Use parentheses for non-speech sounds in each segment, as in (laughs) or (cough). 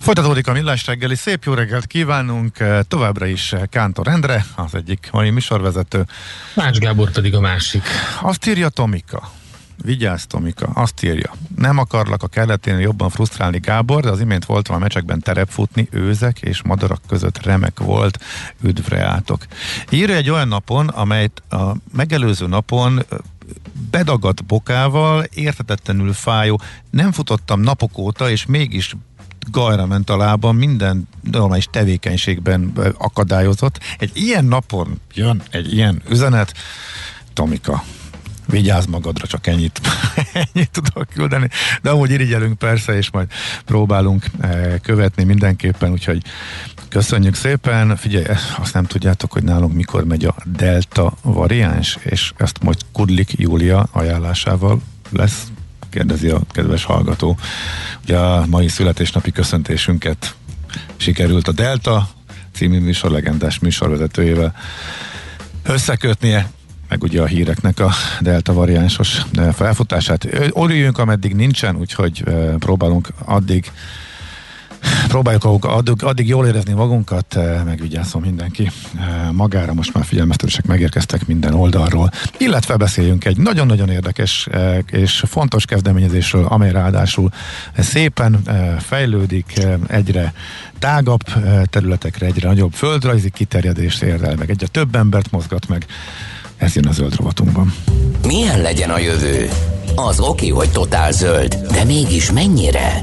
Folytatódik a millás reggeli. Szép jó reggelt kívánunk. Továbbra is Kántor Endre, az egyik mai műsorvezető. Mács Gábor pedig a másik. Azt írja Tomika. Vigyázz, Tomika, azt írja. Nem akarlak a kelletén jobban frusztrálni Gábor, de az imént voltam a mecsekben terepfutni, őzek és madarak között remek volt. Üdvre átok. Írja egy olyan napon, amelyet a megelőző napon bedagadt bokával, értetetlenül fájó, nem futottam napok óta, és mégis gajra ment a lábam, minden normális tevékenységben akadályozott. Egy ilyen napon jön egy ilyen üzenet, Tomika, vigyázz magadra, csak ennyit, (laughs) ennyit tudok küldeni, de amúgy irigyelünk persze, és majd próbálunk követni mindenképpen, úgyhogy köszönjük szépen. Figyelj, azt nem tudjátok, hogy nálunk mikor megy a delta variáns, és ezt majd Kudlik Júlia ajánlásával lesz kérdezi a kedves hallgató. Ugye a mai születésnapi köszöntésünket sikerült a Delta című műsor legendás műsorvezetőjével összekötnie, meg ugye a híreknek a delta variánsos felfutását. Örüljünk, ameddig nincsen, úgyhogy próbálunk addig próbáljuk addig, addig jól érezni magunkat, eh, megvigyázzon mindenki eh, magára, most már figyelmeztetések megérkeztek minden oldalról, illetve beszéljünk egy nagyon-nagyon érdekes eh, és fontos kezdeményezésről, amely ráadásul szépen fejlődik, egyre tágabb területekre, egyre nagyobb földrajzi kiterjedést ér el, meg egyre több embert mozgat meg. Ez jön a zöld rovatunkban. Milyen legyen a jövő? Az oké, hogy totál zöld, de mégis mennyire?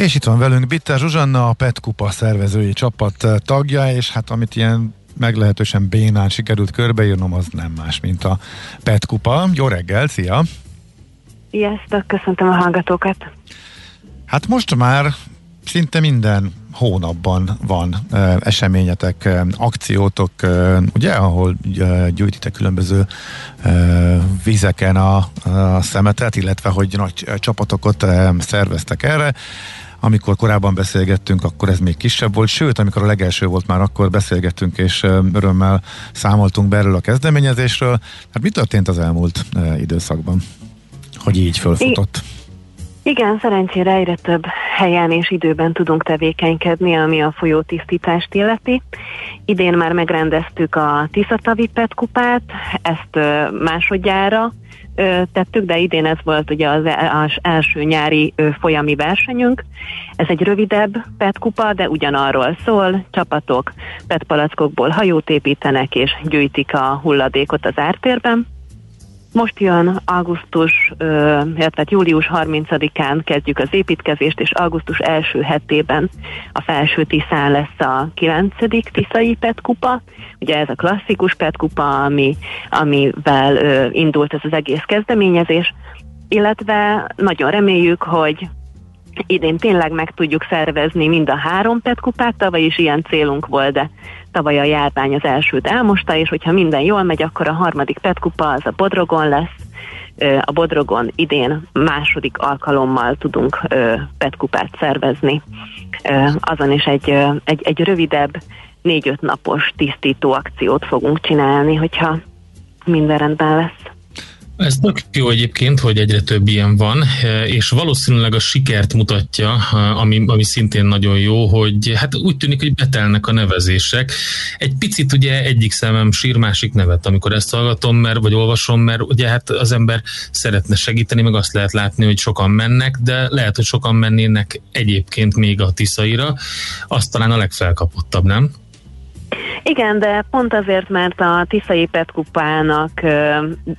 És itt van velünk Bitter Zsuzsanna, a PET Kupa szervezői csapat tagja, és hát amit ilyen meglehetősen bénán sikerült körbeírnom, az nem más, mint a PET Kupa. Jó reggel, szia! Sziasztok, köszöntöm a hallgatókat! Hát most már szinte minden hónapban van e, eseményetek, e, akciótok, e, ugye, ahol e, gyűjtitek különböző e, vizeken a, a szemetet, illetve hogy nagy csapatokat e, szerveztek erre. Amikor korábban beszélgettünk, akkor ez még kisebb volt, sőt, amikor a legelső volt már, akkor beszélgettünk, és örömmel számoltunk be erről a kezdeményezésről. Hát mi történt az elmúlt időszakban, hogy így fölfutott? Igen, szerencsére egyre több helyen és időben tudunk tevékenykedni, ami a folyótisztítást illeti. Idén már megrendeztük a Tiszatavi Pet kupát, ezt másodjára tettük, de idén ez volt ugye az első nyári folyami versenyünk. Ez egy rövidebb petkupa, de ugyanarról szól, csapatok petpalackokból hajót építenek és gyűjtik a hulladékot az ártérben. Most jön augusztus, illetve július 30-án kezdjük az építkezést, és augusztus első hetében a felső Tiszán lesz a 9. Tiszai petkupa. Ugye ez a klasszikus petkupa, ami, amivel indult ez az egész kezdeményezés, illetve nagyon reméljük, hogy idén tényleg meg tudjuk szervezni mind a három petkupát, tavaly is ilyen célunk volt, de tavaly a járvány az elsőt elmosta, és hogyha minden jól megy, akkor a harmadik petkupa az a Bodrogon lesz, a Bodrogon idén második alkalommal tudunk petkupát szervezni. Azon is egy, egy, egy rövidebb, négy-öt napos tisztító akciót fogunk csinálni, hogyha minden rendben lesz. Ez tök jó egyébként, hogy egyre több ilyen van, és valószínűleg a sikert mutatja, ami, ami szintén nagyon jó, hogy hát úgy tűnik, hogy betelnek a nevezések. Egy picit ugye egyik szemem sír, másik nevet, amikor ezt hallgatom, mert, vagy olvasom, mert ugye hát az ember szeretne segíteni, meg azt lehet látni, hogy sokan mennek, de lehet, hogy sokan mennének egyébként még a Tiszaira, azt talán a legfelkapottabb, nem? Igen, de pont azért, mert a Tiszai Petkupának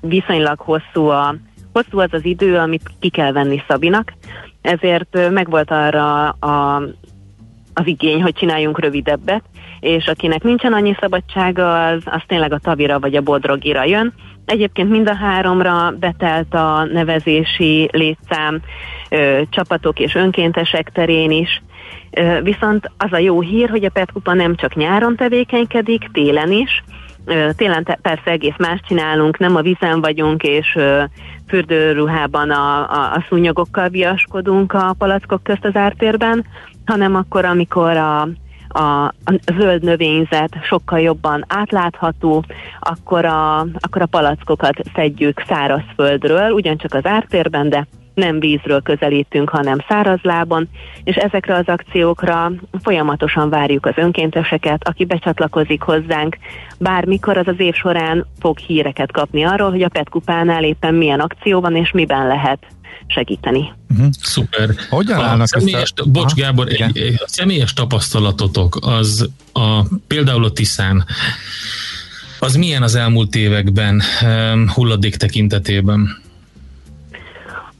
viszonylag hosszú, a, hosszú az az idő, amit ki kell venni Szabinak, ezért megvolt arra a, az igény, hogy csináljunk rövidebbet, és akinek nincsen annyi szabadsága, az, az tényleg a Tavira vagy a Bodrogira jön. Egyébként mind a háromra betelt a nevezési létszám ö, csapatok és önkéntesek terén is, Viszont az a jó hír, hogy a Petkupa nem csak nyáron tevékenykedik, télen is. Télen persze egész más csinálunk, nem a vízen vagyunk, és fürdőruhában a, a, a szúnyogokkal viaskodunk a palackok közt az ártérben, hanem akkor, amikor a, a, a zöld növényzet sokkal jobban átlátható, akkor a, akkor a palackokat szedjük szárazföldről, ugyancsak az ártérben, de nem vízről közelítünk, hanem szárazlábon, és ezekre az akciókra folyamatosan várjuk az önkénteseket, aki becsatlakozik hozzánk, bármikor az az év során fog híreket kapni arról, hogy a PET kupánál éppen milyen akció van, és miben lehet segíteni. Uh-huh. Szuper. Hogyan a állnak személyes, össze? Bocs Gábor, egy, egy, a személyes tapasztalatotok az a, például a Tiszán, az milyen az elmúlt években um, hulladék tekintetében?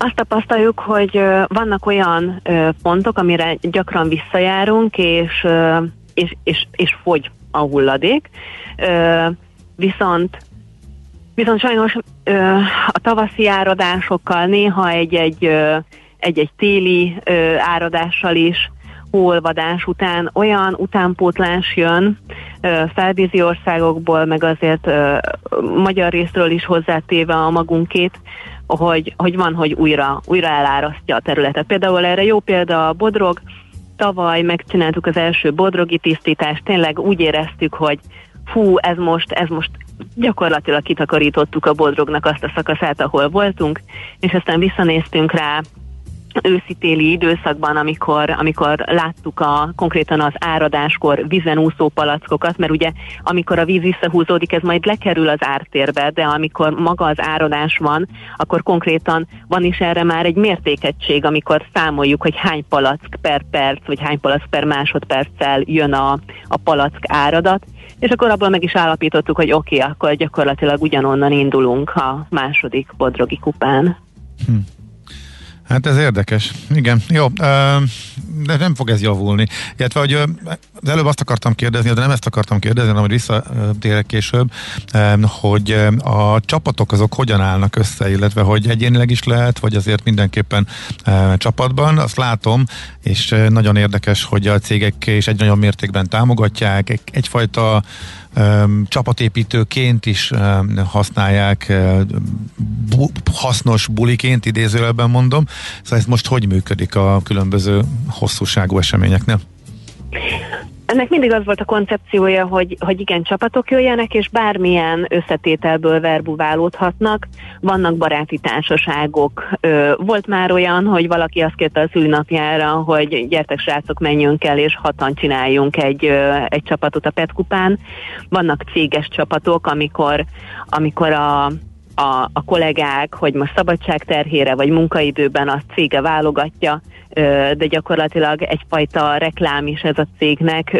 Azt tapasztaljuk, hogy vannak olyan pontok, amire gyakran visszajárunk, és, és, és, és fogy a hulladék. Viszont Viszont sajnos a tavaszi áradásokkal, néha egy-egy, egy-egy téli áradással is, hóolvadás után olyan utánpótlás jön felvízi országokból, meg azért magyar részről is hozzátéve a magunkét, hogy, hogy van, hogy újra, újra elárasztja a területet. Például erre jó példa a Bodrog, tavaly megcsináltuk az első bodrogi tisztítást, tényleg úgy éreztük, hogy fú, ez most, ez most gyakorlatilag kitakarítottuk a bodrognak azt a szakaszát, ahol voltunk, és aztán visszanéztünk rá őszi-téli időszakban, amikor, amikor láttuk a, konkrétan az áradáskor vízen úszó palackokat, mert ugye amikor a víz visszahúzódik, ez majd lekerül az ártérbe, de amikor maga az áradás van, akkor konkrétan van is erre már egy mértékegység, amikor számoljuk, hogy hány palack per perc, vagy hány palack per másodperccel jön a, a palack áradat, és akkor abból meg is állapítottuk, hogy oké, okay, akkor gyakorlatilag ugyanonnan indulunk a második bodrogi kupán. Hm. Hát ez érdekes. Igen, jó, de nem fog ez javulni. Illetve, hogy az előbb azt akartam kérdezni, de nem ezt akartam kérdezni, hanem hogy visszatérek később, hogy a csapatok azok hogyan állnak össze, illetve hogy egyénileg is lehet, vagy azért mindenképpen csapatban. Azt látom, és nagyon érdekes, hogy a cégek is egy nagyon mértékben támogatják, egyfajta csapatépítőként is használják, bu, hasznos buliként idézőjelben mondom. Szóval ez most hogy működik a különböző hosszúságú eseményeknél? Ennek mindig az volt a koncepciója, hogy, hogy igen, csapatok jöjjenek, és bármilyen összetételből verbuválódhatnak. Vannak baráti társaságok. Volt már olyan, hogy valaki azt kérte a szülinapjára, hogy gyertek srácok, menjünk el, és hatan csináljunk egy, egy csapatot a Petkupán. Vannak céges csapatok, amikor, amikor a a, a kollégák, hogy most szabadságterhére vagy munkaidőben a cége válogatja, de gyakorlatilag egyfajta reklám is ez a cégnek,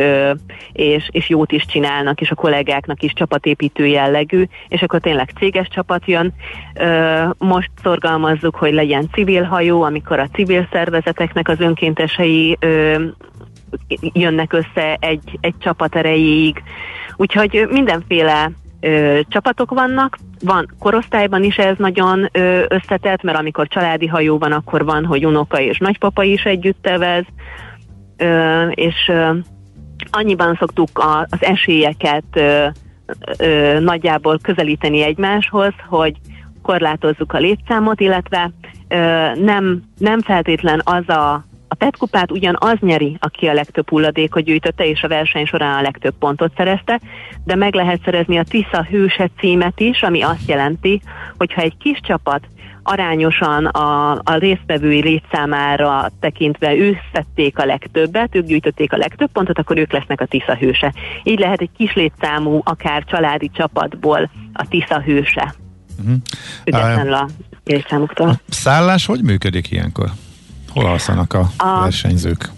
és, és jót is csinálnak, és a kollégáknak is csapatépítő jellegű, és akkor tényleg céges csapat jön. Most szorgalmazzuk, hogy legyen civil hajó, amikor a civil szervezeteknek az önkéntesei jönnek össze egy, egy csapat erejéig. Úgyhogy mindenféle ö, csapatok vannak, van korosztályban is ez nagyon összetett, mert amikor családi hajó van, akkor van, hogy unoka és nagypapa is együtt tevez, és annyiban szoktuk az esélyeket ö, nagyjából közelíteni egymáshoz, hogy korlátozzuk a létszámot, illetve nem, nem feltétlen az a a PET kupát ugyanaz nyeri, aki a legtöbb hulladékot gyűjtötte, és a verseny során a legtöbb pontot szerezte, de meg lehet szerezni a Tisza hőse címet is, ami azt jelenti, hogy ha egy kis csapat arányosan a, a résztvevői létszámára tekintve ők szedték a legtöbbet, ők gyűjtötték a legtöbb pontot, akkor ők lesznek a Tisza hőse. Így lehet egy kis létszámú, akár családi csapatból a Tisza hőse. Uh-huh. Függetlenül a létszámuktól. A szállás hogy működik ilyenkor? Hol alszanak a, a versenyzők?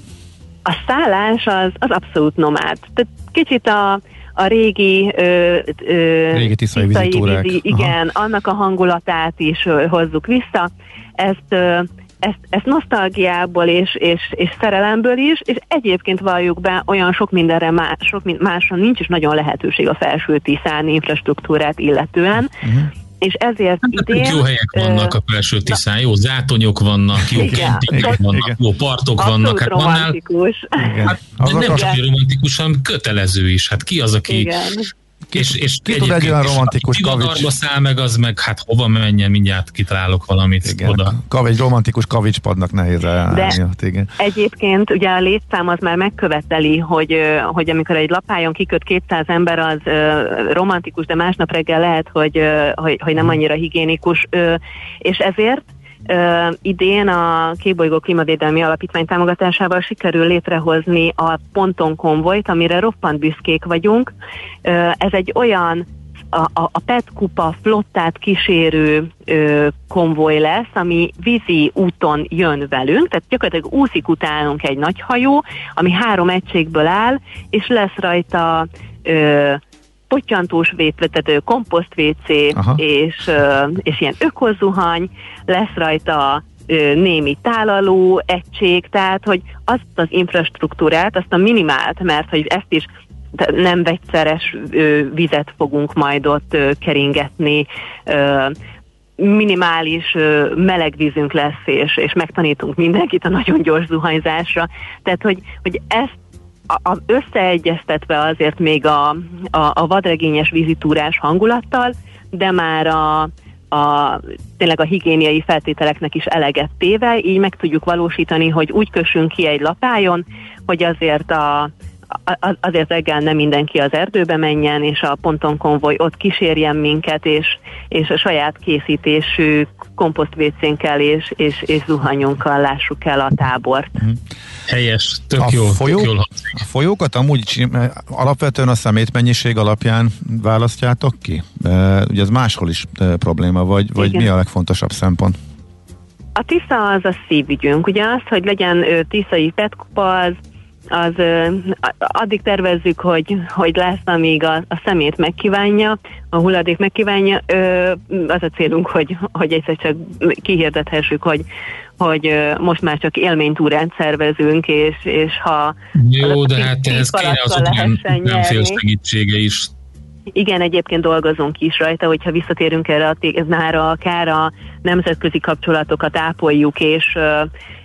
A szállás az, az abszolút nomád. Tehát kicsit a, a régi, ö, ö, régi tiszai, tiszai vízi, igen, Aha. annak a hangulatát is ö, hozzuk vissza. Ezt ö, ezt, ezt nosztalgiából és, és, és szerelemből is, és egyébként valljuk be, olyan sok mindenre más, sok másra nincs is nagyon lehetőség a felső Tiszán infrastruktúrát illetően. Uh-huh és ezért hát, idén... Jó helyek vannak a felső Tiszán, jó zátonyok vannak, jó kempingek vannak, igen. jó partok Abszolút vannak. Hát romantikus. Annál, hát, nem csak romantikus, hanem kötelező is. Hát ki az, aki igen és, és ki tud egy olyan romantikus kavics? száll meg, az meg hát hova menjen, mindjárt kitalálok valamit igen, oda. Kav, egy romantikus kavicspadnak nehéz elállni. De igen. egyébként ugye a létszám az már megköveteli, hogy, hogy amikor egy lapájon kiköt 200 ember, az romantikus, de másnap reggel lehet, hogy, hogy, hogy nem annyira higiénikus, és ezért Uh, idén a Kébolygó Klímavédelmi Alapítvány támogatásával sikerül létrehozni a Ponton konvojt, amire roppant büszkék vagyunk. Uh, ez egy olyan a, a, a PET kupa flottát kísérő ö, konvoj lesz, ami vízi úton jön velünk, tehát gyakorlatilag úszik utánunk egy nagy hajó, ami három egységből áll, és lesz rajta ö, pottyantós vétvetető, komposzt WC és, és ilyen ökozuhany, lesz rajta némi tálaló egység, tehát hogy azt az infrastruktúrát, azt a minimált, mert hogy ezt is nem vegyszeres vizet fogunk majd ott keringetni, minimális meleg vízünk lesz, és, és megtanítunk mindenkit a nagyon gyors zuhanyzásra. Tehát, hogy, hogy ezt a, összeegyeztetve azért még a, a, a vadregényes vízitúrás hangulattal, de már a, a, tényleg a higiéniai feltételeknek is eleget téve, így meg tudjuk valósítani, hogy úgy kössünk ki egy lapájon, hogy azért a, azért reggel nem mindenki az erdőbe menjen, és a ponton konvoj ott kísérjen minket, és, és a saját készítésű komposztvécénkkel és, és, és zuhanyunkkal lássuk el a tábort. Mhm. Helyes, tök a jó. Folyó, tök jól a folyókat amúgy alapvetően a szemétmennyiség alapján választjátok ki? Ugye ez máshol is probléma, vagy, vagy mi a legfontosabb szempont? A Tisza az a szívügyünk. Ugye az, hogy legyen tiszai petkupa, az az addig tervezzük, hogy, hogy lesz, amíg a, a szemét megkívánja, a hulladék megkívánja. Az a célunk, hogy, hogy egyszer csak kihirdethessük, hogy, hogy most már csak élménytúrát szervezünk, és, és ha... Jó, de hát ez kéne az nem fél segítsége is. Igen, egyébként dolgozunk is rajta, hogyha visszatérünk erre a témára, akár a nemzetközi kapcsolatokat ápoljuk, és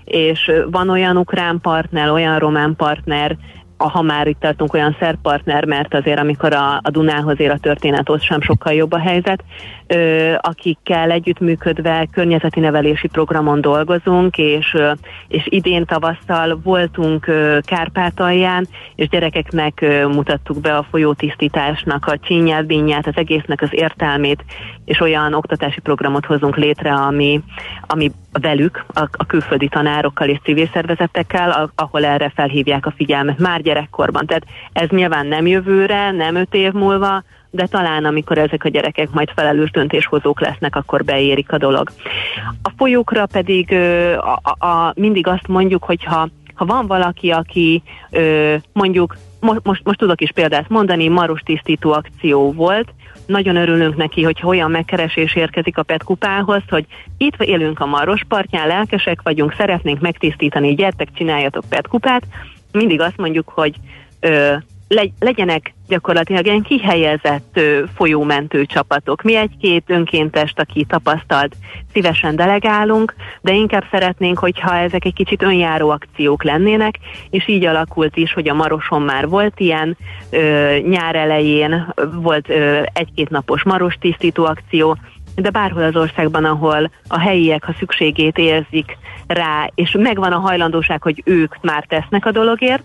és van olyan ukrán partner, olyan román partner, ha már itt tartunk olyan szerpartner, mert azért amikor a, a Dunához ér a történet, ott sem sokkal jobb a helyzet, ö, akikkel együttműködve környezeti nevelési programon dolgozunk, és, ö, és idén tavasszal voltunk ö, Kárpátalján, és gyerekeknek ö, mutattuk be a folyótisztításnak a csínyát, bínyát, az egésznek az értelmét, és olyan oktatási programot hozunk létre, ami, ami velük, a, a külföldi tanárokkal és civil szervezetekkel, ahol erre felhívják a figyelmet már gyerekkorban. Tehát ez nyilván nem jövőre, nem öt év múlva, de talán amikor ezek a gyerekek majd felelős döntéshozók lesznek, akkor beérik a dolog. A folyókra pedig a, a, a, mindig azt mondjuk, hogy ha, ha van valaki, aki mondjuk, most, most, most tudok is példát mondani, maros tisztító akció volt, nagyon örülünk neki, hogy olyan megkeresés érkezik a Petkupához, hogy itt élünk a Maros partján, lelkesek vagyunk, szeretnénk megtisztítani, gyertek, csináljatok Petkupát. Mindig azt mondjuk, hogy ö, legyenek gyakorlatilag ilyen kihelyezett folyómentő csapatok. Mi egy-két önkéntest, aki tapasztalt, szívesen delegálunk, de inkább szeretnénk, hogyha ezek egy kicsit önjáró akciók lennének, és így alakult is, hogy a Maroson már volt ilyen, ö, nyár elején volt ö, egy-két napos maros tisztító akció, de bárhol az országban, ahol a helyiek, a szükségét érzik rá, és megvan a hajlandóság, hogy ők már tesznek a dologért,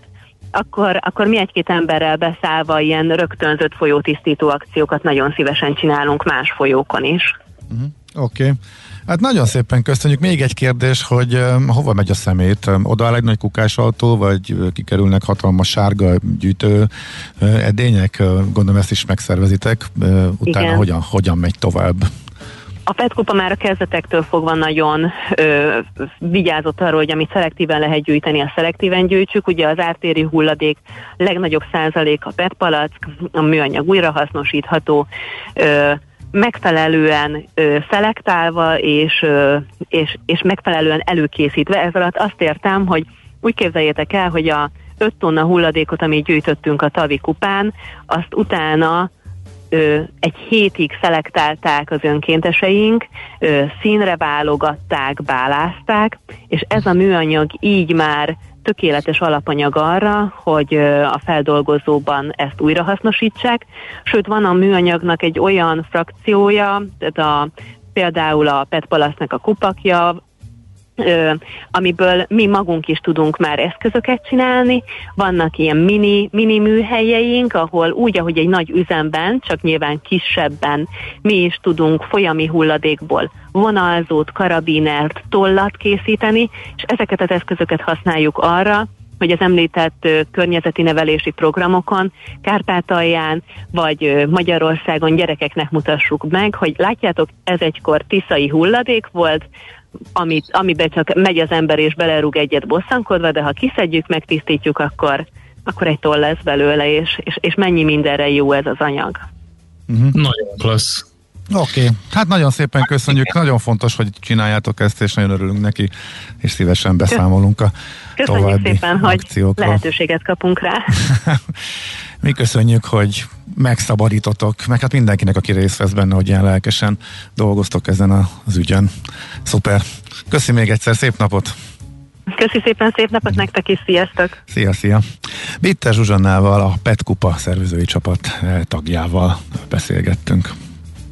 akkor, akkor mi egy-két emberrel beszállva ilyen rögtönzött folyótisztító akciókat nagyon szívesen csinálunk más folyókon is. Uh-huh. Oké. Okay. Hát nagyon szépen köszönjük. Még egy kérdés, hogy um, hova megy a szemét? Oda áll egy nagy autó, vagy kikerülnek hatalmas sárga gyűjtő uh, edények? Uh, gondolom ezt is megszervezitek. Uh, utána hogyan, hogyan megy tovább? A petkupa már a kezdetektől fogva nagyon ö, vigyázott arról, hogy amit szelektíven lehet gyűjteni, a szelektíven gyűjtsük. Ugye az ártéri hulladék legnagyobb százalék a petpalack, a műanyag újrahasznosítható, ö, megfelelően ö, szelektálva és, ö, és, és megfelelően előkészítve. Ez alatt azt értem, hogy úgy képzeljétek el, hogy a 5 tonna hulladékot, amit gyűjtöttünk a tavi kupán, azt utána ö, egy hétig szelektálták az önkénteseink, ö, színre válogatták, bálázták, és ez a műanyag így már tökéletes alapanyag arra, hogy a feldolgozóban ezt újrahasznosítsák. Sőt, van a műanyagnak egy olyan frakciója, tehát a, például a PET a kupakja, ö, amiből mi magunk is tudunk már eszközöket csinálni. Vannak ilyen mini, mini műhelyeink, ahol úgy, ahogy egy nagy üzemben, csak nyilván kisebben mi is tudunk folyami hulladékból vonalzót, karabinert, tollat készíteni, és ezeket az eszközöket használjuk arra, hogy az említett környezeti nevelési programokon Kárpátalján vagy Magyarországon gyerekeknek mutassuk meg, hogy látjátok, ez egykor tiszai hulladék volt, amit, amiben csak megy az ember és belerúg egyet bosszankodva, de ha kiszedjük, megtisztítjuk, akkor, akkor egy toll lesz belőle, és, és, és mennyi mindenre jó ez az anyag. Uh-huh. Nagyon klassz. Oké, okay. hát nagyon szépen köszönjük, nagyon fontos, hogy csináljátok ezt, és nagyon örülünk neki, és szívesen beszámolunk a Köszönjük további szépen, akciókról. hogy lehetőséget kapunk rá. (laughs) Mi köszönjük, hogy megszabadítotok, meg hát mindenkinek, aki részt vesz benne, hogy ilyen lelkesen dolgoztok ezen az ügyen. Szuper. Köszi még egyszer, szép napot! Köszi szépen, szép napot nektek is, sziasztok! Szia, szia! Bitter Zsuzsannával, a Petkupa szervezői csapat tagjával beszélgettünk.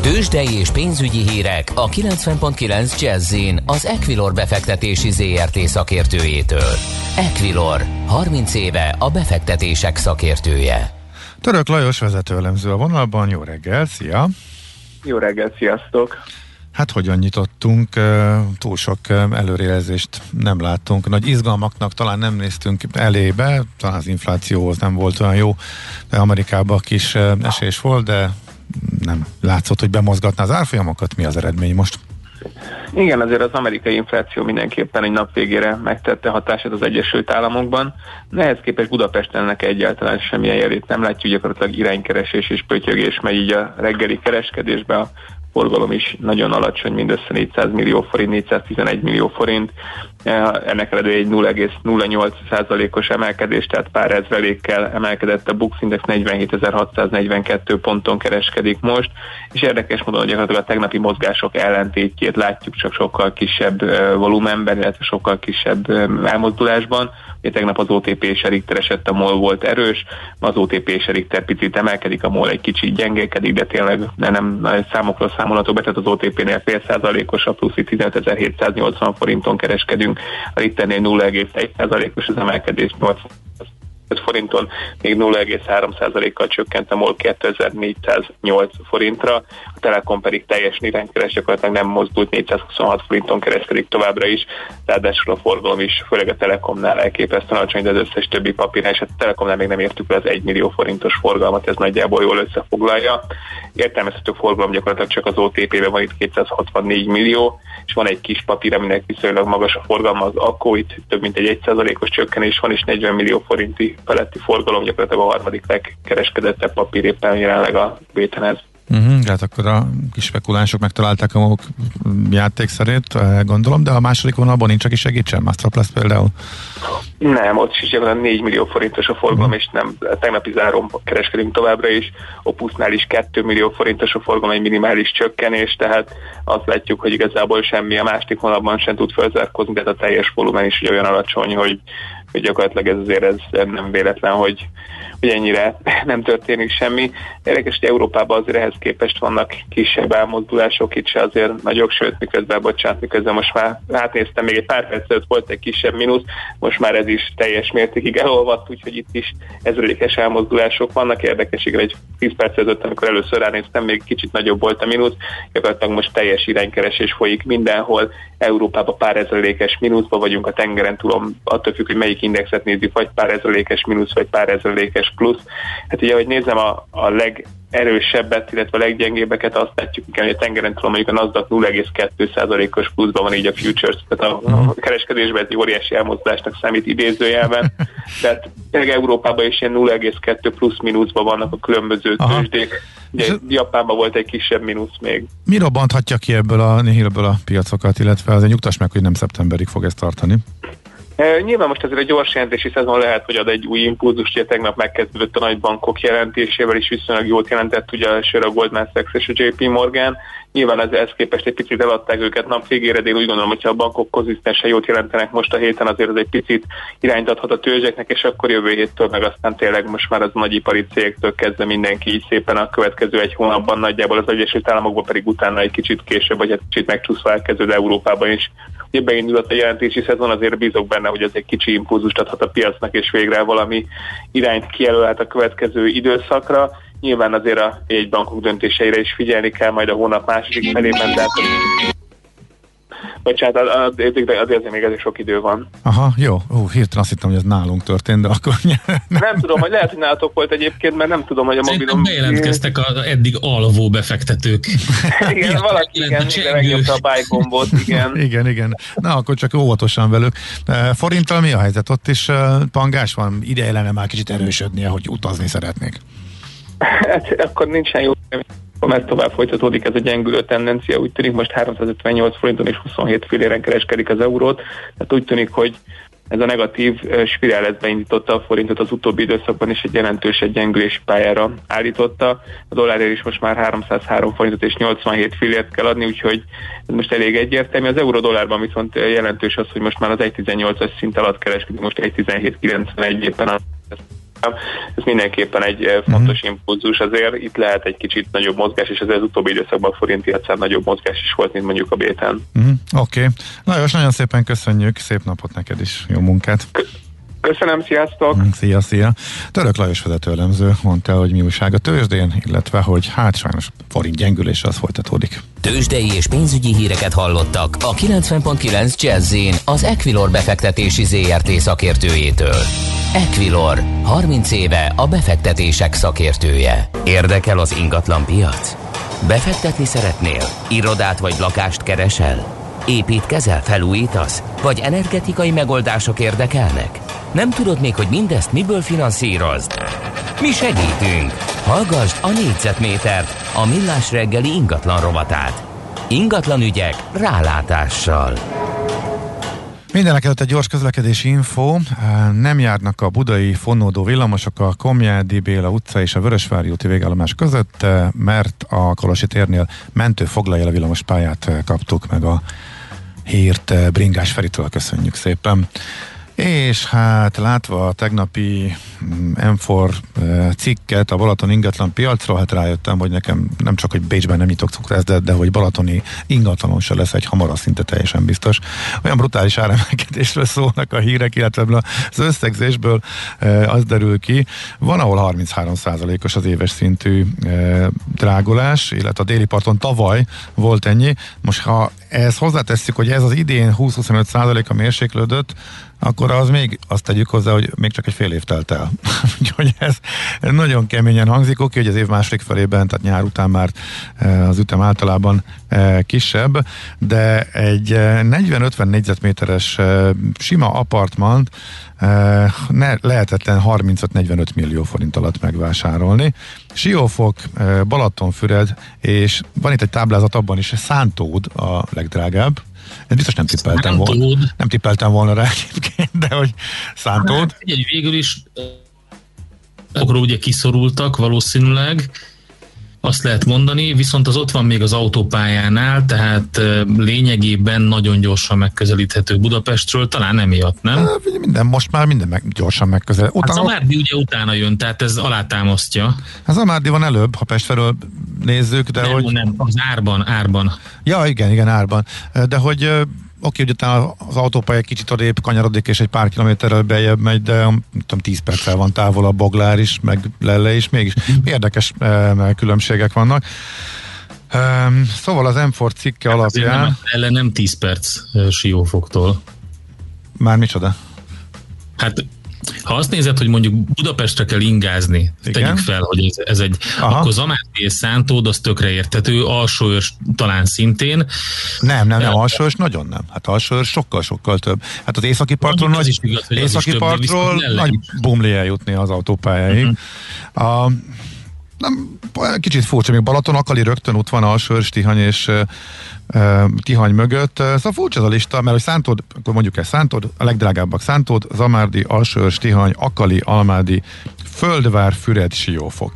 Tőzsdei és pénzügyi hírek a 90.9 jazz az Equilor befektetési ZRT szakértőjétől. Equilor, 30 éve a befektetések szakértője. Török Lajos vezetőelemző a vonalban, jó reggel, szia! Jó reggel, sziasztok! Hát hogyan nyitottunk, túl sok előrejelzést nem láttunk. Nagy izgalmaknak talán nem néztünk elébe, talán az inflációhoz nem volt olyan jó, de Amerikában kis esés volt, de nem látszott, hogy bemozgatná az árfolyamokat. Mi az eredmény most? Igen, azért az amerikai infláció mindenképpen egy nap végére megtette hatását az Egyesült Államokban. Nehez képest Budapesten ennek egyáltalán semmilyen jelét nem látjuk, gyakorlatilag iránykeresés és pötyögés megy így a reggeli kereskedésbe, a forgalom is nagyon alacsony, mindössze 400 millió forint, 411 millió forint. Eh, ennek eredő egy 0,08%-os emelkedés, tehát pár ezrelékkel emelkedett a Bux Index 47.642 ponton kereskedik most, és érdekes módon gyakorlatilag a tegnapi mozgások ellentétjét látjuk csak sokkal kisebb eh, volumenben, illetve sokkal kisebb eh, elmozdulásban. Ugye tegnap az OTP és Richter esett, a MOL volt erős, az OTP és Richter picit emelkedik, a MOL egy kicsit gyengélkedik, de tényleg nem számokról számolható be, tehát az OTP-nél fél százalékos, a plusz 15.780 forinton kereskedünk, a Richternél 0,1% os az emelkedés 80 forinton, még 0,3%-kal csökkent a MOL 2408 forintra, a Telekom pedig teljes iránykeres gyakorlatilag nem mozdult, 426 forinton kereskedik továbbra is, ráadásul a forgalom is, főleg a Telekomnál elképesztően alacsony, de az összes többi papírnál, és a Telekomnál még nem értük el az 1 millió forintos forgalmat, ez nagyjából jól összefoglalja. Értelmezhető forgalom gyakorlatilag csak az OTP-ben van itt 264 millió, és van egy kis papír, aminek viszonylag magas a forgalma, az akkor itt több mint egy 1%-os csökkenés van, és 40 millió forinti feletti forgalom, gyakorlatilag a harmadik legkereskedettebb papír éppen jelenleg a bétenez. Uh-huh, hát akkor a kis spekulánsok megtalálták a maguk játékszerét, eh, gondolom, de a második vonalban nincs, aki segítsen, Masterplus például? Nem, ott is gyakorlatilag 4 millió forintos a forgalom, uh-huh. és nem tegnapi zárom kereskedünk továbbra is. Opusnál is 2 millió forintos a forgalom, egy minimális csökkenés, tehát azt látjuk, hogy igazából semmi a másik hónapban sem tud felzárkozni, tehát a teljes volumen is olyan alacsony, hogy hogy gyakorlatilag ez azért ez nem véletlen, hogy, hogy ennyire nem történik semmi. Érdekes, hogy Európában azért ehhez képest vannak kisebb elmozdulások, itt se azért nagyok, sőt, miközben, bocsánat, miközben most már átnéztem, még egy pár perc volt egy kisebb mínusz, most már ez is teljes mértékig elolvadt, úgyhogy itt is ezrelékes elmozdulások vannak. Érdekes, igen, egy 10 perc ezelőtt, amikor először ránéztem, még kicsit nagyobb volt a mínusz, gyakorlatilag most teljes iránykeresés folyik mindenhol, Európában pár ezrelékes mínuszban vagyunk a tengeren túlon, attól függ, hogy melyik indexet nézzük, vagy pár ezrelékes mínusz, vagy pár ezrelékes plusz. Hát ugye, hogy nézem a, a leg erősebbet, illetve a leggyengébbeket azt látjuk, hogy a tengeren túl mondjuk a Nasdaq 0,2%-os pluszban van így a futures, tehát a, a kereskedésben egy óriási elmozdulásnak számít idézőjelben, tehát Európában is ilyen 0,2 plusz-mínuszban vannak a különböző Aha. tőzsdék. Ugye Japánban volt egy kisebb mínusz még. Mi robbanthatja ki ebből a, ebből a piacokat, illetve azért nyugtass meg, hogy nem szeptemberig fog ezt tartani? Nyilván most azért a gyors jelentési szezon lehet, hogy ad egy új impulzust, ugye tegnap megkezdődött a nagy bankok jelentésével is viszonylag jót jelentett, ugye elsőre a Goldman Sachs és a JP Morgan. Nyilván ez, ez képest egy picit eladták őket nap végére, de én úgy gondolom, hogyha a bankok konzisztensen jót jelentenek most a héten, azért ez egy picit irányt adhat a tőzseknek, és akkor jövő héttől meg aztán tényleg most már az nagyipari cégektől kezdve mindenki így szépen a következő egy hónapban nagyjából az Egyesült Államokban pedig utána egy kicsit később, vagy egy kicsit megcsúszva elkezdőd Európában is hogy beindult a jelentési szezon, azért bízok benne, hogy ez egy kicsi impulzust adhat a piacnak, és végre valami irányt kijelölhet a következő időszakra. Nyilván azért a bankok döntéseire is figyelni kell majd a hónap második felében, de hát Bocsánat, azért, azért még ez sok idő van. Aha, jó. Hú, hirtelen azt hittem, hogy ez nálunk történt, de akkor... (laughs) nem tudom, hogy lehet, hogy nálatok volt egyébként, mert nem tudom, hogy a mobilom... bejelentkeztek az eddig alvó befektetők. (laughs) igen, valaki igen, megnyomta a buy gombot, (laughs) igen. igen, igen. Na, akkor csak óvatosan velük. E, forinttal mi a helyzet? Ott is e, pangás van? Ideje lenne már kicsit erősödnie, hogy utazni szeretnék. Hát, akkor nincsen jó mert tovább folytatódik ez a gyengülő tendencia, úgy tűnik most 358 forinton és 27 filléren kereskedik az eurót, tehát úgy tűnik, hogy ez a negatív spirál ez beindította a forintot az utóbbi időszakban is egy jelentős egy gyengülési pályára állította. A dollárért is most már 303 forintot és 87 fillért kell adni, úgyhogy ez most elég egyértelmű. Az euró dollárban viszont jelentős az, hogy most már az 1.18-as szint alatt kereskedik, most 1.1791 éppen a ez mindenképpen egy eh, fontos uh-huh. impulzus azért. Itt lehet egy kicsit nagyobb mozgás, és ez az utóbbi időszakban a forint piacán nagyobb mozgás is volt, mint mondjuk a béten. Uh-huh. Oké. Okay. Lajos, nagyon szépen köszönjük, szép napot neked is, jó munkát! Köszönöm, sziasztok! Mm, szia, szia! Török Lajos vezetőelemző mondta, hogy mi újság a tőzsdén, illetve hogy hát sajnos forint gyengülése az folytatódik. Tőzsdei és pénzügyi híreket hallottak a 90.9 jazz az Equilor befektetési ZRT szakértőjétől. Equilor, 30 éve a befektetések szakértője. Érdekel az ingatlan piac? Befektetni szeretnél? Irodát vagy lakást keresel? Építkezel, felújítasz? Vagy energetikai megoldások érdekelnek? Nem tudod még, hogy mindezt miből finanszírozd? Mi segítünk! Hallgassd a négyzetmétert, a millás reggeli ingatlan rovatát. Ingatlan ügyek rálátással. Mindenek előtt egy gyors közlekedési info. Nem járnak a budai fonódó villamosok a Komjádi Béla utca és a Vörösvári úti végállomás között, mert a Kolosi térnél mentő foglalja a villamos pályát kaptuk meg a hírt Bringás Feritől köszönjük szépen. És hát látva a tegnapi M4 mm, cikket a Balaton ingatlan piacról, hát rájöttem, hogy nekem nem csak, hogy Bécsben nem nyitok cukrász, de, de hogy balatoni ingatlanon se lesz egy hamar, szinte teljesen biztos. Olyan brutális áremelkedésről szólnak a hírek, illetve az összegzésből az derül ki. Van, ahol 33%-os az éves szintű drágulás, illetve a déli parton tavaly volt ennyi. Most ha ehhez hozzátesszük, hogy ez az idén 20-25%-a mérséklődött, akkor az még azt tegyük hozzá, hogy még csak egy fél év telt el. (laughs) Úgyhogy ez, ez nagyon keményen hangzik. Oké, hogy az év második felében, tehát nyár után már e, az ütem általában e, kisebb, de egy 40-50 e, négyzetméteres sima apartmant ne, lehetetlen 35-45 millió forint alatt megvásárolni. Siófok, Balatonfüred, és van itt egy táblázat abban is, Szántód a legdrágább, ezt biztos nem tippeltem volna. Nem tippeltem volna rá egyébként, de hogy szántód. Hát, végül is akkor ugye kiszorultak valószínűleg, azt lehet mondani, viszont az ott van még az autópályánál, tehát lényegében nagyon gyorsan megközelíthető Budapestről, talán emiatt, nem? Minden, most már minden meg, gyorsan megközelíthető. Hát utána, hát Zamárdi ugye utána jön, tehát ez alátámasztja. Hát Zamárdi van előbb, ha Pest felől nézzük, de nem, hogy... Nem, az árban, árban. Ja, igen, igen, árban. De hogy oké, hogy utána az autópálya kicsit odébb kanyarodik, és egy pár kilométerrel bejebb megy, de tudom, 10 perccel van távol a Boglár is, meg Lelle is, mégis érdekes eh, különbségek vannak. Um, szóval az M4 cikke hát alapján... Nem, Lelle nem 10 perc uh, siófoktól. Már micsoda? Hát ha azt nézed, hogy mondjuk Budapestre kell ingázni, Igen? tegyük fel, hogy ez, ez egy, Aha. akkor Zamárdi és Szántód, az tökre értető, alsóőrs talán szintén. Nem, nem, nem, alsóőrs nagyon nem. Hát alsóőrs sokkal-sokkal több. Hát az északi partról, nagy, is igaz, északi is partról több, nagy bumli eljutni az autópályáig. Uh-huh. A, nem, kicsit furcsa, még Balaton, Akali rögtön ott van Alsőrs, Tihany és uh, Tihany mögött. Szóval furcsa ez a lista, mert hogy Szántod, akkor mondjuk el Szántod, a legdrágábbak Szántod, Zamárdi, Alsőrs, Tihany, Akali, Almádi, Földvár, Füred, Siófok.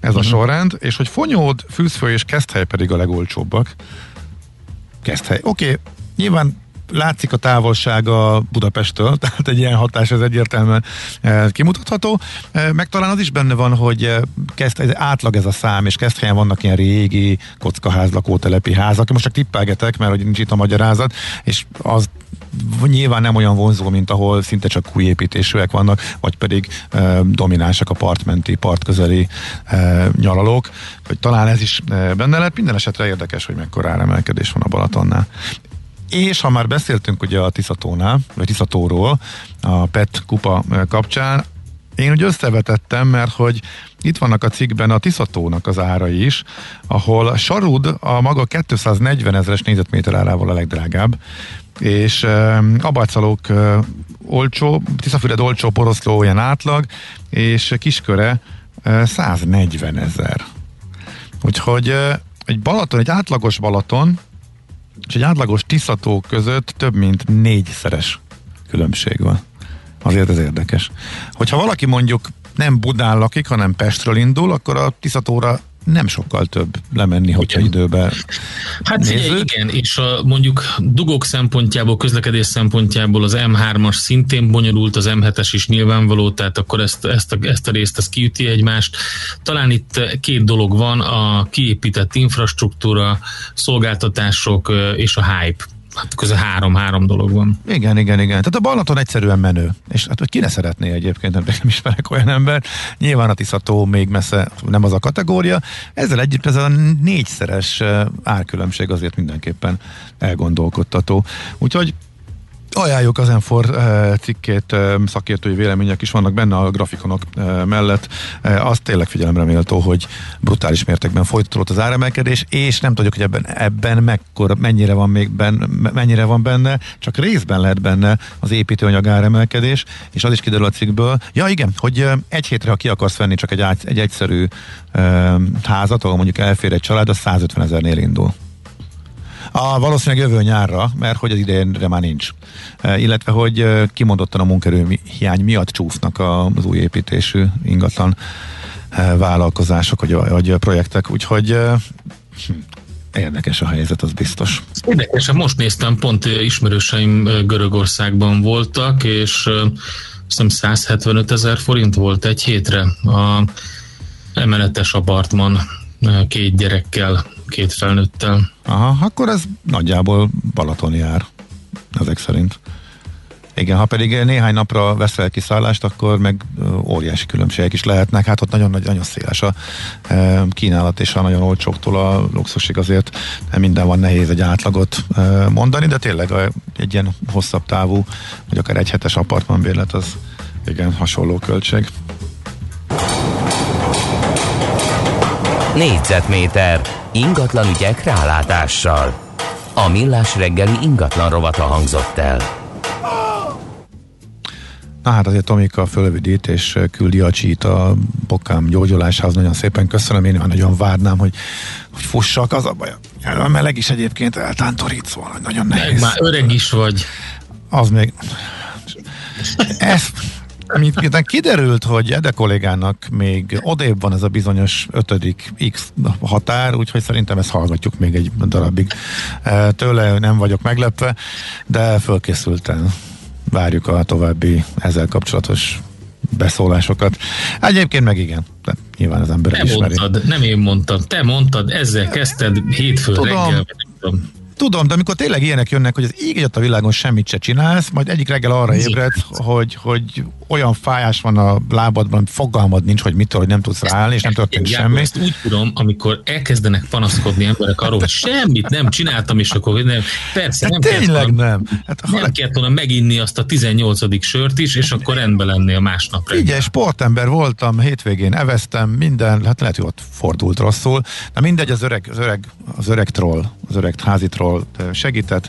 Ez uh-huh. a mhm. sorrend, és hogy Fonyód, Fűzfő és Keszthely pedig a legolcsóbbak. Keszthely. Oké, okay, nyilván látszik a távolsága Budapesttől, (laughs) tehát egy ilyen hatás ez egyértelműen e, kimutatható. E, meg talán az is benne van, hogy e, kezd, ez átlag ez a szám, és kezd helyen vannak ilyen régi kockaház, lakótelepi házak. Most csak tippelgetek, mert hogy nincs itt a magyarázat, és az nyilván nem olyan vonzó, mint ahol szinte csak új építésűek vannak, vagy pedig e, dominánsak a partmenti, partközeli e, nyaralók, hogy talán ez is e, benne lehet. Minden esetre érdekes, hogy mekkora áremelkedés van a Balatonnál. És ha már beszéltünk ugye a Tiszatónál, vagy Tiszatóról, a PET kupa kapcsán, én úgy összevetettem, mert hogy itt vannak a cikkben a Tiszatónak az árai is, ahol a Sarud a maga 240 ezeres négyzetméter árával a legdrágább, és e, abácalók e, olcsó, Tiszafüred olcsó, poroszló olyan átlag, és kisköre e, 140 ezer. Úgyhogy e, egy Balaton, egy átlagos Balaton, és egy átlagos tisztató között több mint négyszeres különbség van. Azért ez érdekes. Hogyha valaki mondjuk nem Budán lakik, hanem Pestről indul, akkor a Tiszatóra nem sokkal több lemenni, hogyha igen. időben Hát figyelj, igen, és a, mondjuk dugók szempontjából, közlekedés szempontjából az M3-as szintén bonyolult, az M7-es is nyilvánvaló, tehát akkor ezt, ezt, a, ezt a részt ezt kiüti egymást. Talán itt két dolog van, a kiépített infrastruktúra, szolgáltatások és a hype hát közel három-három dolog van. Igen, igen, igen. Tehát a Balaton egyszerűen menő. És hát, hogy ki ne szeretné egyébként, nem, nem ismerek olyan ember. Nyilván a Tiszató még messze nem az a kategória. Ezzel együtt ez a négyszeres árkülönbség azért mindenképpen elgondolkodtató. Úgyhogy Ajánljuk az Enfor uh, cikkét, uh, szakértői vélemények is vannak benne a grafikonok uh, mellett. Az tényleg figyelemre méltó, hogy brutális mértékben folytatódott az áremelkedés, és nem tudjuk, hogy ebben, ebben mekkora, mennyire van még benne, mennyire van benne, csak részben lehet benne az építőanyag áremelkedés, és az is kiderül a cikkből. Ja igen, hogy egy hétre, ha ki akarsz venni csak egy, egy egyszerű házat, ahol mondjuk elfér egy család, az 150 ezernél indul. A, valószínűleg jövő nyárra, mert hogy az idejére már nincs. E, illetve, hogy e, kimondottan a munkerő hiány miatt csúsznak az új építésű ingatlan e, vállalkozások, vagy, vagy projektek, úgyhogy hm, Érdekes a helyzet, az biztos. Érdekes, most néztem, pont ismerőseim Görögországban voltak, és hiszem 175 ezer forint volt egy hétre a emeletes apartman két gyerekkel két felnőttel. Aha, akkor ez nagyjából Balaton jár, ezek szerint. Igen, ha pedig néhány napra veszel kiszállást, akkor meg óriási különbségek is lehetnek. Hát ott nagyon, nagy, nagyon széles a kínálat, és a nagyon olcsóktól a luxusig azért minden van nehéz egy átlagot mondani, de tényleg egy ilyen hosszabb távú, vagy akár egy hetes apartmanbérlet az igen hasonló költség. Négyzetméter Ingatlan ügyek rálátással. A millás reggeli ingatlan rovata hangzott el. Na hát azért Tomika fölövidít és küldi a csít a bokám gyógyulásához. Nagyon szépen köszönöm. Én nagyon várnám, hogy, hogy fussak. Az a baj. A meleg is egyébként eltántorít, szóval nagyon nehéz. Már öreg is vagy. Az még... Ez, mint, mint kiderült, hogy Ede kollégának még odébb van ez a bizonyos ötödik X határ, úgyhogy szerintem ezt hallgatjuk még egy darabig. E, tőle nem vagyok meglepve, de fölkészülten várjuk a további ezzel kapcsolatos beszólásokat. Egyébként meg igen. De nyilván az ember nem ismeri. Mondtad, nem én mondtam, te mondtad, ezzel kezdted hétfő Tudom. reggel. Tudom, de amikor tényleg ilyenek jönnek, hogy az ég a világon semmit se csinálsz, majd egyik reggel arra ébred, hogy, hogy olyan fájás van a lábadban, hogy fogalmad nincs, hogy mitől, hogy nem tudsz ráállni, és nem történik semmi. Ezt úgy tudom, amikor elkezdenek panaszkodni emberek arról, hogy semmit nem csináltam, és akkor nem, persze nem tényleg nem. Hát, nem le... kellett volna meginni azt a 18. sört is, és akkor rendben lennél másnap. Igen, sportember voltam, hétvégén eveztem, minden, hát lehet, hogy ott fordult rosszul, de mindegy, az öreg, az öreg, az öreg troll, az öreg házi troll segített,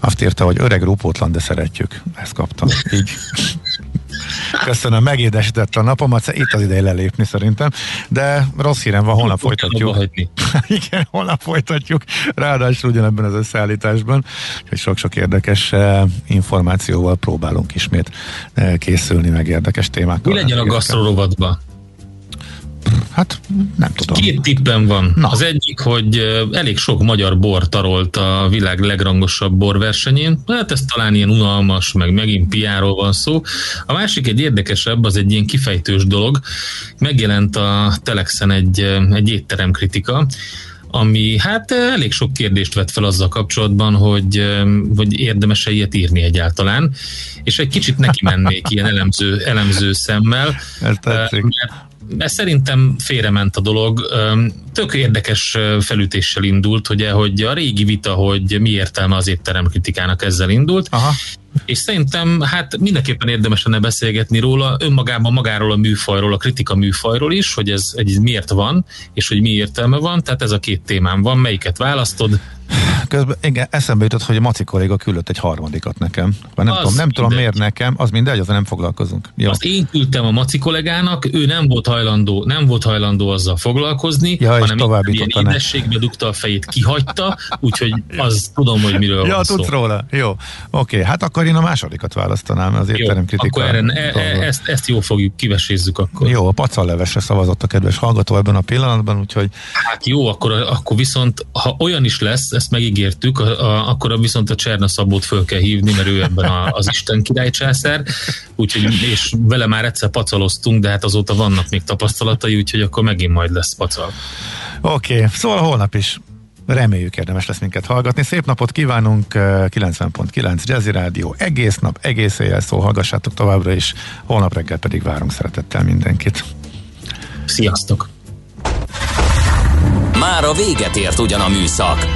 azt írta, hogy öreg rúpótlan, de szeretjük. Ezt kaptam. Így. Köszönöm, megédesített a napomat, itt az ideje lelépni szerintem, de rossz hírem van, holnap folytatjuk. (laughs) Igen, holnap folytatjuk, ráadásul ugyanebben az összeállításban, hogy sok-sok érdekes információval próbálunk ismét készülni, meg érdekes témákkal. Mi legyen a gasztrorovatban? Hát nem tudom. Két tippem van. Na. Az egyik, hogy elég sok magyar bor tarolt a világ legrangosabb borversenyén. Hát ez talán ilyen unalmas, meg megint piáról van szó. A másik egy érdekesebb, az egy ilyen kifejtős dolog. Megjelent a Telexen egy, egy étteremkritika, ami hát elég sok kérdést vett fel azzal kapcsolatban, hogy, hogy érdemes-e ilyet írni egyáltalán, és egy kicsit neki mennék ilyen elemző, elemző szemmel. (laughs) Ez tetszik. Mert ez szerintem félrement a dolog. Tök érdekes felütéssel indult, ugye, hogy a régi vita, hogy mi értelme az étterem kritikának ezzel indult. Aha. És szerintem hát mindenképpen érdemes lenne beszélgetni róla, önmagában magáról a műfajról, a kritika műfajról is, hogy ez, ez miért van, és hogy mi értelme van, tehát ez a két témám van, melyiket választod? Közben igen, eszembe jutott, hogy a Maci kolléga küldött egy harmadikat nekem. Nem az tudom, nem tudom miért nekem, az mindegy, azon nem foglalkozunk. Jó. Azt én küldtem a Maci kollégának, ő nem volt hajlandó, nem volt hajlandó azzal foglalkozni, ja, hanem ilyen édességbe dugta a fejét, kihagyta, úgyhogy az tudom, hogy miről ja, van tudsz szó. róla. Jó. Oké, hát akkor én a másodikat választanám, az étterem kritika. Akkor erre, e, e, ezt, ezt jó fogjuk, kivesézzük akkor. Jó, a pacallevesre szavazott a kedves hallgató ebben a pillanatban, úgyhogy... Hát jó, akkor, akkor viszont, ha olyan is lesz, ezt megígértük, a, a, akkor viszont a Cserna Szabót föl kell hívni, mert ő ebben a, az Isten király császár, úgyhogy, és vele már egyszer pacaloztunk, de hát azóta vannak még tapasztalatai, úgyhogy akkor megint majd lesz pacal. Oké, okay, szóval holnap is Reméljük érdemes lesz minket hallgatni. Szép napot kívánunk, 90.9 Jazzy Rádió. Egész nap, egész éjjel szól, hallgassátok továbbra is. Holnap reggel pedig várunk szeretettel mindenkit. Sziasztok! Már a véget ért ugyan a műszak,